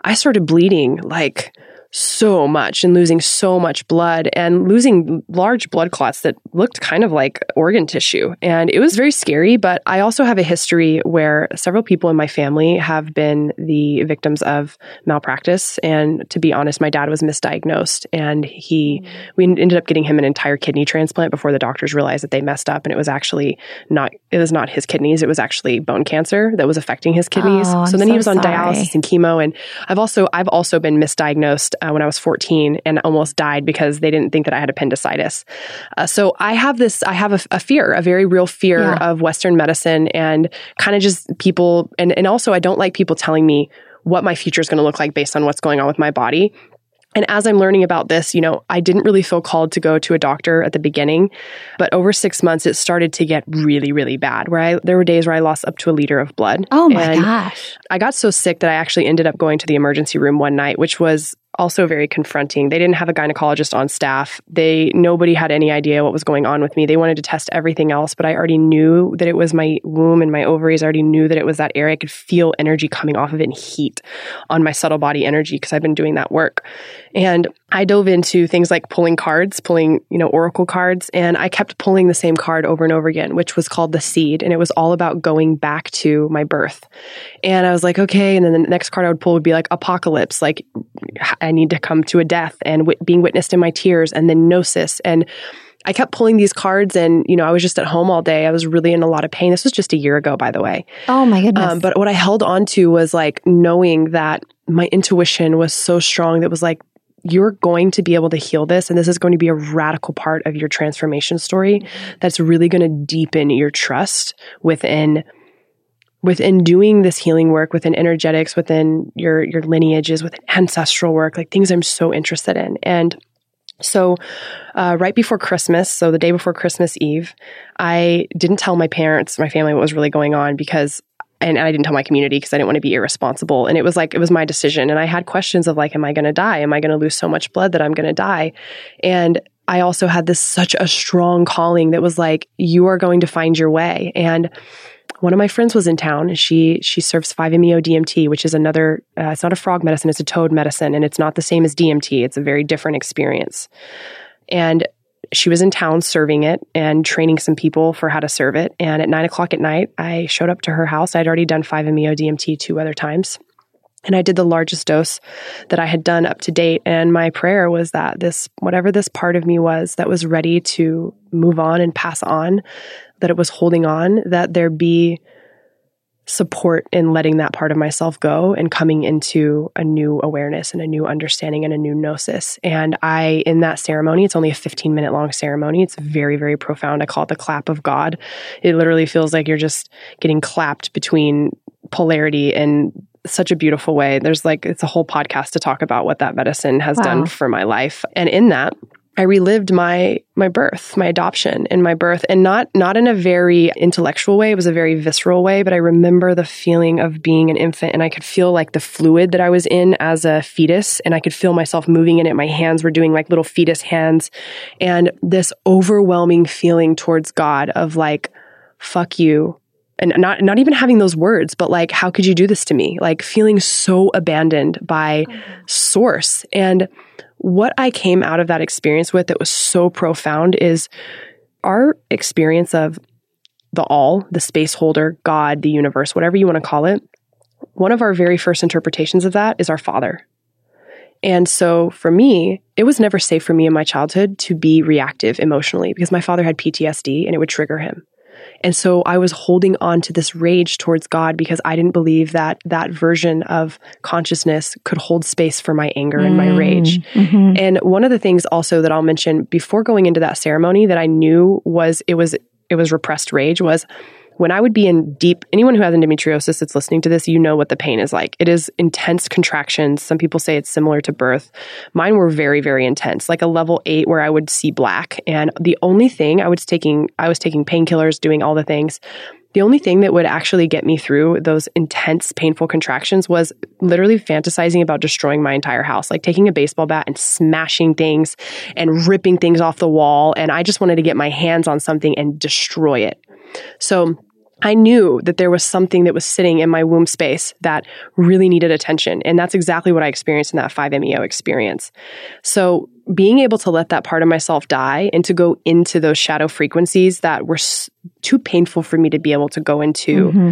I started bleeding like so much and losing so much blood and losing large blood clots that looked kind of like organ tissue. And it was very scary, but I also have a history where several people in my family have been the victims of malpractice. And to be honest, my dad was misdiagnosed and he, mm. we ended up getting him an entire kidney transplant before the doctors realized that they messed up and it was actually not, it was not his kidneys. It was actually bone cancer that was affecting his kidneys. Oh, so then so he was on sorry. dialysis and chemo. And I've also, I've also been misdiagnosed uh, when I was 14 and almost died because they didn't think that I had appendicitis. Uh, so I have this, I have a, a fear, a very real fear Yeah. of Western medicine and kind of just people. And, and also, I don't like people telling me what my future is going to look like based on what's going on with my body. And as I'm learning about this, you know, I didn't really feel called to go to a doctor at the beginning, but over six months, it started to get really, really bad. Where I there were days where I lost up to a liter of blood. Oh my gosh. I got so sick that I actually ended up going to the emergency room one night, which was also very confronting. They didn't have a gynecologist on staff. They nobody had any idea what was going on with me. They wanted to test everything else, but I already knew that it was my womb and my ovaries. I already knew that it was that area. I could feel energy coming off of it and heat on my subtle body energy because I've been doing that work. And I dove into things like pulling cards, pulling, you know, oracle cards, and I kept pulling the same card over and over again, which was called the seed. And it was all about going back to my birth. And I was like, okay. And then the next card I would pull would be like apocalypse, like I need to come to a death and w- being witnessed in my tears, and then gnosis. And I kept pulling these cards, and you know, I was just at home all day. I was really in a lot of pain. This was just a year ago, by the way. Oh my goodness. Um, but what I held on to was like knowing that my intuition was so strong that was like, you're going to be able to heal this. And this is going to be a radical part of your transformation story that's really going to deepen your trust within within doing this healing work within energetics within your your lineages within ancestral work like things i'm so interested in and so uh, right before christmas so the day before christmas eve i didn't tell my parents my family what was really going on because and I didn't tell my community because I didn't want to be irresponsible. And it was like, it was my decision. And I had questions of like, am I going to die? Am I going to lose so much blood that I'm going to die? And I also had this such a strong calling that was like, you are going to find your way. And one of my friends was in town and she she serves 5-MeO DMT, which is another uh, it's not a frog medicine, it's a toad medicine and it's not the same as DMT. It's a very different experience. And she was in town serving it and training some people for how to serve it. And at nine o'clock at night, I showed up to her house. I'd already done 5-MeO DMT two other times. And I did the largest dose that I had done up to date. And my prayer was that this, whatever this part of me was that was ready to move on and pass on, that it was holding on, that there be support in letting that part of myself go and coming into a new awareness and a new understanding and a new gnosis. And I, in that ceremony, it's only a 15 minute long ceremony. It's very, very profound. I call it the clap of God. It literally feels like you're just getting clapped between polarity and such a beautiful way. There's like, it's a whole podcast to talk about what that medicine has Wow. done for my life. And in that, I relived my my birth, my adoption and my birth and not not in a very intellectual way, it was a very visceral way, but I remember the feeling of being an infant and I could feel like the fluid that I was in as a fetus and I could feel myself moving in it. My hands were doing like little fetus hands and this overwhelming feeling towards God of like fuck you and not not even having those words but like how could you do this to me? Like feeling so abandoned by mm-hmm. source. And what i came out of that experience with that was so profound is our experience of the all the space holder god the universe whatever you want to call it one of our very first interpretations of that is our father and so for me, it was never safe for me in my childhood to be reactive emotionally because my father had PTSD and it would trigger him. And so I was holding on to this rage towards God because I didn't believe that that version of consciousness could hold space for my anger and my rage. Mhm. And one of the things also that I'll mention before going into that ceremony that I knew was it was it was repressed rage was when I would be in deep anyone who has endometriosis that's listening to this, you know what the pain is like. It is intense contractions. Some people say it's similar to birth. Mine were very, very intense, like a level eight where I would see black. And the only thing I was taking I was taking painkillers, doing all the things. The only thing that would actually get me through those intense, painful contractions was literally fantasizing about destroying my entire house, like taking a baseball bat and smashing things and ripping things off the wall. And I just wanted to get my hands on something and destroy it. So I knew that there was something that was sitting in my womb space that really needed attention. And that's exactly what I experienced in that 5MEO experience. So being able to let that part of myself die and to go into those shadow frequencies that were s- too painful for me to be able to go into. Mm-hmm.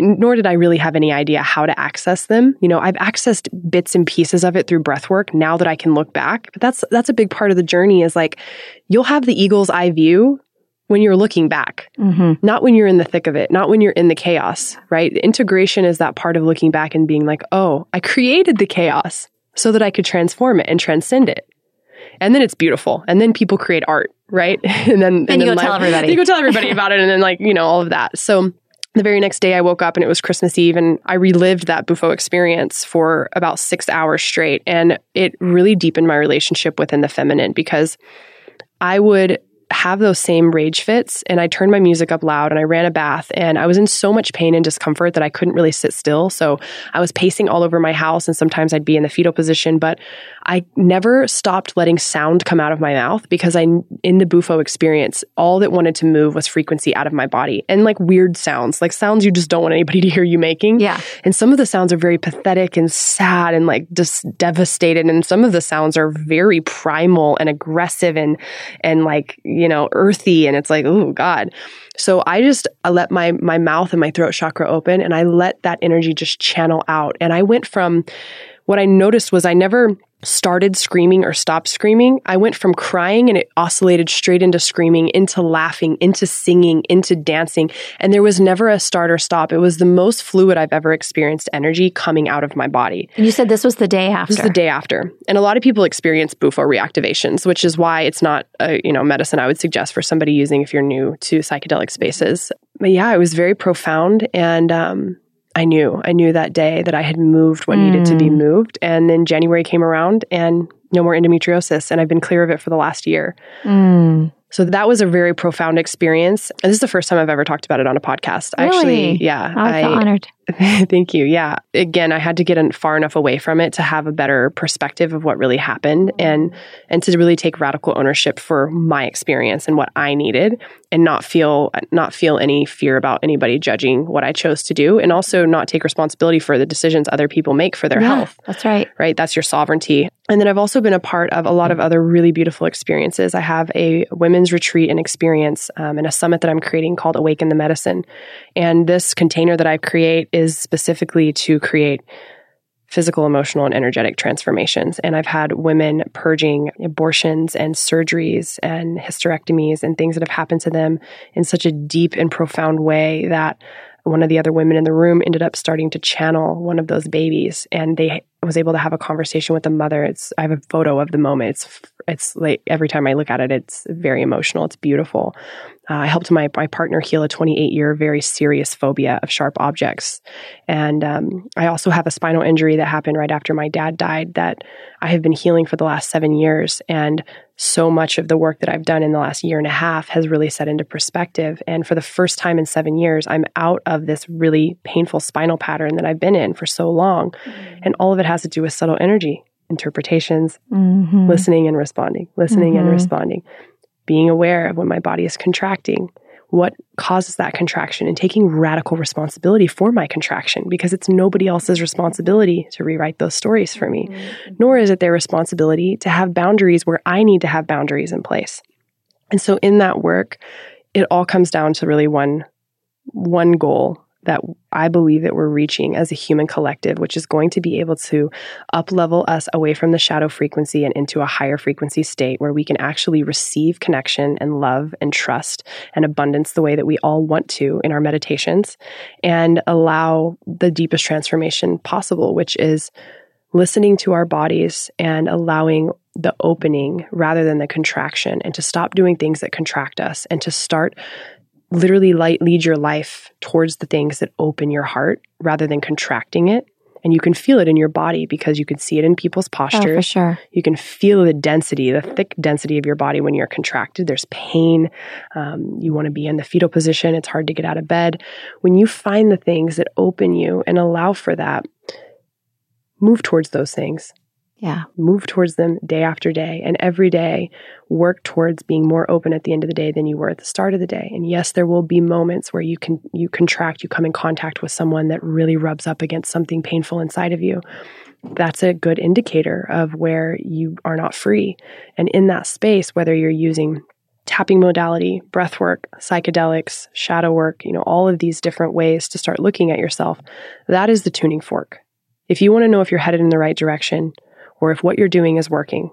Nor did I really have any idea how to access them. You know, I've accessed bits and pieces of it through breath work now that I can look back. But that's that's a big part of the journey is like you'll have the eagle's eye view when you're looking back, mm-hmm. not when you're in the thick of it, not when you're in the chaos, right? Integration is that part of looking back and being like, oh, I created the chaos so that I could transform it and transcend it. And then it's beautiful. And then people create art, right? (laughs) and then, and, and you then go tell everybody. (laughs) You go tell everybody about it. And then like, you know, all of that. So the very next day I woke up and it was Christmas Eve and I relived that Bufo experience for about six hours straight. And it really deepened my relationship within the feminine because I would have those same rage fits and I turned my music up loud and I ran a bath and I was in so much pain and discomfort that I couldn't really sit still. So I was pacing all over my house and sometimes I'd be in the fetal position, but I never stopped letting sound come out of my mouth because I, in the Bufo experience, all that wanted to move was frequency out of my body and like weird sounds, like sounds you just don't want anybody (laughs) to hear you making. Yeah. And some of the sounds are very pathetic and sad and like just devastated. And some of the sounds are very primal and aggressive and, and like, you know, earthy. And it's like, oh God. So I just I let my my mouth and my throat chakra open and I let that energy just channel out. And I went from what I noticed was I never started screaming or stopped screaming. I went from crying and it oscillated straight into screaming, into laughing, into singing, into dancing. And there was never a start or stop. It was the most fluid I've ever experienced energy coming out of my body. And you said this was the day after. This was the day after. And a lot of people experience bufo reactivations, which is why it's not a, you know, medicine I would suggest for somebody using if you're new to psychedelic spaces. But yeah, it was very profound and um I knew. I knew that day that I had moved what mm. needed to be mm. moved. And then January came around and no more endometriosis. And I've been clear of it for the last year. Mm. So that was a very profound experience. And this is the first time I've ever talked about it on a podcast. Really? Actually, yeah. I feel honored. (laughs) thank you. Yeah. Again, I had to get far enough away from it to have a better perspective of what really happened and and to really take radical ownership for my experience and what I needed and not feel not feel any fear about anybody judging what I chose to do and also not take responsibility for the decisions other people make for their yeah, health. That's right. Right? That's your sovereignty. And then I've also been a part of a lot of other really beautiful experiences. I have a women's retreat and experience um, and a summit that I'm creating called Awaken the Medicine. And this container that I create is specifically to create physical, emotional, and energetic transformations. And I've had women purging abortions and surgeries and hysterectomies and things that have happened to them in such a deep and profound way that one of the other women in the room ended up starting to channel one of those babies and they was able to have a conversation with the mother. It's i have a photo of the moment. It's it's like every time i look at it it's very emotional. It's beautiful uh, I helped my, my partner heal a 28 year, very serious phobia of sharp objects. And um, I also have a spinal injury that happened right after my dad died that I have been healing for the last seven years. And so much of the work that I've done in the last year and a half has really set into perspective. And for the first time in seven years, I'm out of this really painful spinal pattern that I've been in for so long. Mm-hmm. And all of it has to do with subtle energy interpretations, mm-hmm. listening and responding, listening mm-hmm. and responding being aware of when my body is contracting, what causes that contraction, and taking radical responsibility for my contraction because it's nobody else's responsibility to rewrite those stories for me, mm-hmm. nor is it their responsibility to have boundaries where I need to have boundaries in place. And so in that work, it all comes down to really one one goal that I believe that we're reaching as a human collective, which is going to be able to up level us away from the shadow frequency and into a higher frequency state where we can actually receive connection and love and trust and abundance the way that we all want to in our meditations and allow the deepest transformation possible, which is listening to our bodies and allowing the opening rather than the contraction and to stop doing things that contract us and to start literally light, lead your life towards the things that open your heart rather than contracting it. And you can feel it in your body because you can see it in people's postures. Oh, for sure. You can feel the density, the thick density of your body when you're contracted. There's pain. Um, you want to be in the fetal position. It's hard to get out of bed. When you find the things that open you and allow for that, move towards those things Yeah. Move towards them day after day and every day work towards being more open at the end of the day than you were at the start of the day. And yes, there will be moments where you can you contract, you come in contact with someone that really rubs up against something painful inside of you. That's a good indicator of where you are not free. And in that space, whether you're using tapping modality, breath work, psychedelics, shadow work, you know, all of these different ways to start looking at yourself, that is the tuning fork. If you want to know if you're headed in the right direction or if what you're doing is working,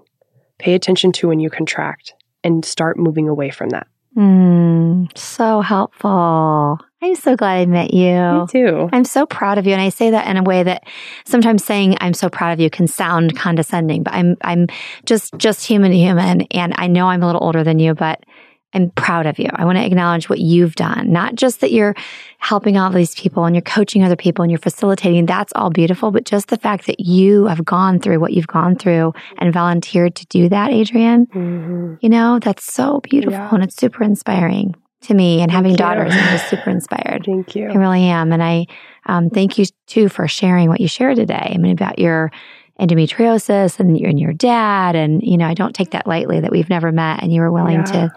pay attention to when you contract and start moving away from that. Mm, so helpful. I'm so glad I met you. Me too. I'm so proud of you. And I say that in a way that sometimes saying I'm so proud of you can sound condescending, but I'm, I'm just, just human to human. And I know I'm a little older than you, but I'm proud of you. I want to acknowledge what you've done, not just that you're helping all these people and you're coaching other people and you're facilitating. That's all beautiful, but just the fact that you have gone through what you've gone through and volunteered to do that, Adrienne, mm-hmm. you know, that's so beautiful yeah. and it's super inspiring to me and having daughters. I'm just super inspired. Thank you. I really am. And I um, thank you too for sharing what you shared today. I mean, about your endometriosis and your, and your dad. And, you know, I don't take that lightly that we've never met and you were willing yeah. to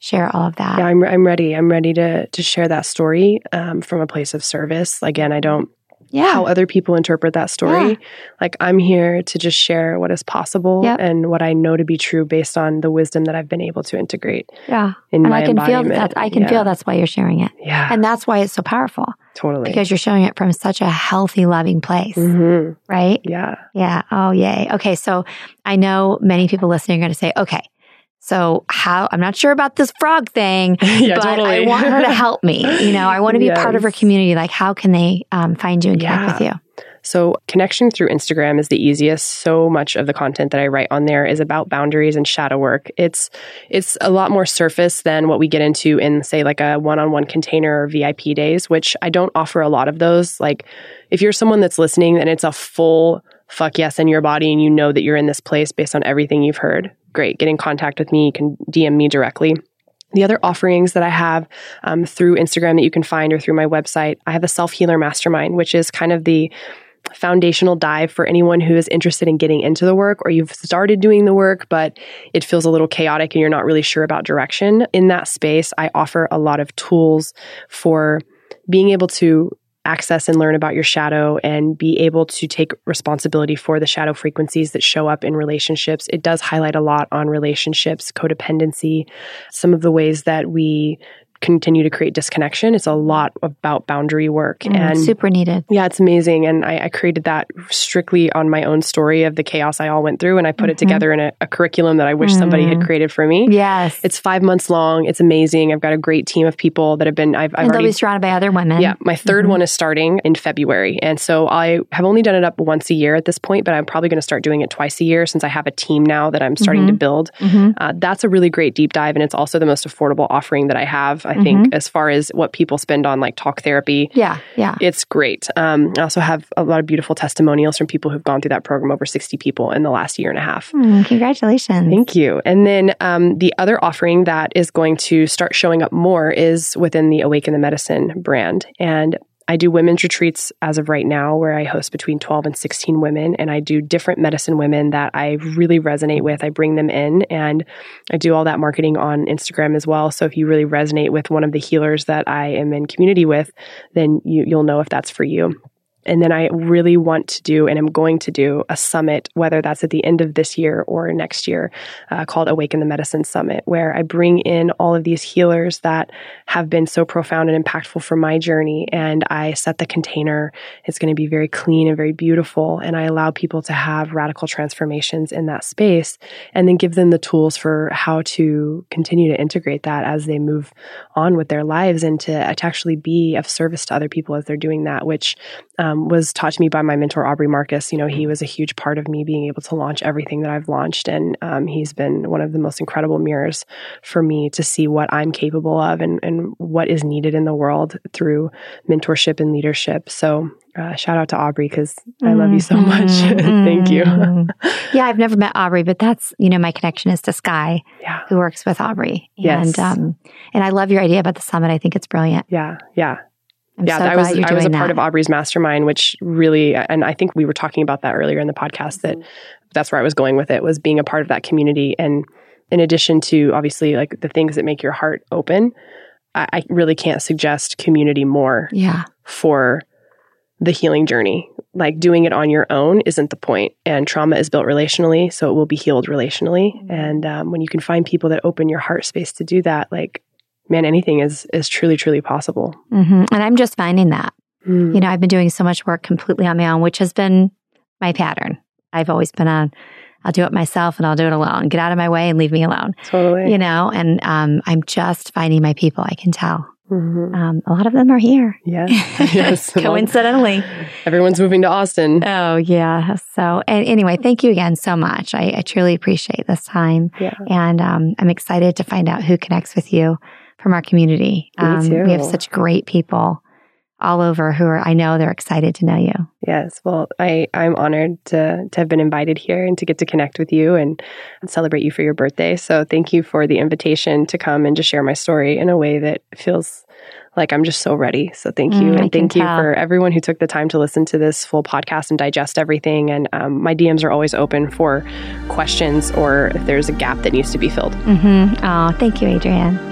share all of that. Yeah, I'm, I'm ready. I'm ready to, to share that story um, from a place of service. Again, I don't yeah. how other people interpret that story. Yeah. Like I'm here to just share what is possible yep. and what I know to be true based on the wisdom that I've been able to integrate. Yeah. In and my I can feel that I can yeah. feel that's why you're sharing it. Yeah. And that's why it's so powerful. Totally. Because you're showing it from such a healthy, loving place. Mm-hmm. Right? Yeah. Yeah. Oh, yay. Okay. So I know many people listening are going to say, okay, so how I'm not sure about this frog thing, (laughs) yeah, but totally. I want her to (laughs) help me. You know, I want to be yes. part of her community. Like, how can they um, find you and connect yeah. with you? So, connection through Instagram is the easiest. So much of the content that I write on there is about boundaries and shadow work. It's it's a lot more surface than what we get into in say like a one-on-one container or VIP days, which I don't offer a lot of those. Like if you're someone that's listening and it's a full fuck yes in your body and you know that you're in this place based on everything you've heard, great. Get in contact with me. You can DM me directly. The other offerings that I have um, through Instagram that you can find or through my website, I have a self healer mastermind, which is kind of the foundational dive for anyone who is interested in getting into the work or you've started doing the work, but it feels a little chaotic and you're not really sure about direction. In that space, I offer a lot of tools for being able to access and learn about your shadow and be able to take responsibility for the shadow frequencies that show up in relationships. It does highlight a lot on relationships, codependency, some of the ways that we continue to create disconnection. It's a lot about boundary work mm, and super needed. Yeah, it's amazing. And I, I, created that strictly on my own story of the chaos I all went through. And I put mm-hmm. it together in a, a, curriculum that I wish mm. somebody had mm. created for me. Yes. It's five months long. It's amazing. I've got a great team of people that have been, I've, I've and already, be surrounded by other women. Yeah. My 3rd mm-hmm. one is starting in February. And so I have only done it up once a year at this point, but I'm probably going to start doing it twice a year since I have a team now that I'm starting mm-hmm. to build. Mm-hmm. Uh, that's a really great deep dive. And it's also the most affordable offering that I have, I think, mm-hmm. as far as what people spend on like talk therapy. Yeah, yeah. It's great. Um, I also have a lot of beautiful testimonials from people who've gone through that program, over 60 people in the last year and a half. Mm, congratulations. Thank you. And then um, the other offering that is going to start showing up more is within the Awaken the Medicine brand. And I do women's retreats as of right now where I host between 12 and 16 women and I do different medicine women that I really resonate with. I bring them in and I do all that marketing on Instagram as well. So if you really resonate with one of the healers that I am in community with, then you, you'll know if that's for you. And then I really want to do and I'm going to do a summit, whether that's at the end of this year or next year, uh, called Awaken the Medicine Summit, where I bring in all of these healers that have been so profound and impactful for my journey. And I set the container. It's going to be very clean and very beautiful. And I allow people to have radical transformations in that space and then give them the tools for how to continue to integrate that as they move on with their lives and to, to actually be of service to other people as they're doing that, which um, was taught to me by my mentor Aubrey Marcus. You know, he was a huge part of me being able to launch everything that I've launched, and um, he's been one of the most incredible mirrors for me to see what I'm capable of and, and what is needed in the world through mentorship and leadership. So. Uh, shout out to Aubrey because I love you so mm-hmm. much. (laughs) Thank you. Mm-hmm. yeah, I've never met Aubrey, but that's you know my connection is to Sky, yeah. who works with Aubrey. Yes. And um, and I love your idea about the summit. I think it's brilliant. Yeah, yeah. I'm yeah, so I was I was a that. part of Aubrey's mastermind, which really, and I think we were talking about that earlier in the podcast that that's where I was going with it was being a part of that community. And in addition to obviously like the things that make your heart open, I, I really can't suggest community more Yeah. for the healing journey. Like doing it on your own isn't the point. And trauma is built relationally, so it will be healed relationally. And um, when you can find people that open your heart space to do that, like man, anything is is truly truly possible. hmm And I'm just finding that. Mm. You know, I've been doing so much work completely on my own, which has been my pattern. I've always been on, I'll do it myself and I'll do it alone. Get out of my way and leave me alone. Totally. You know, and um, I'm just finding my people. I can tell. Mhm. Um, a lot of them are here. Yes. (laughs) yes. (laughs) Coincidentally. Everyone's moving to Austin. Oh, yeah. So, and anyway, thank you again so much. I, I truly appreciate this time. Yeah. And um, I'm excited to find out who connects with you from our community. Um. We have such great people all over who are, I know they're excited to know you. Yes. Well, I, I'm honored to, to have been invited here and to get to connect with you and, celebrate you for your birthday. So thank you for the invitation to come and to share my story in a way that feels like I'm just so ready. So thank you. Mm, and thank you for everyone who took the time to listen to this full podcast and digest everything. And um, my DMs are always open for questions or if there's a gap that needs to be filled. hmm Oh, thank you, Adrienne.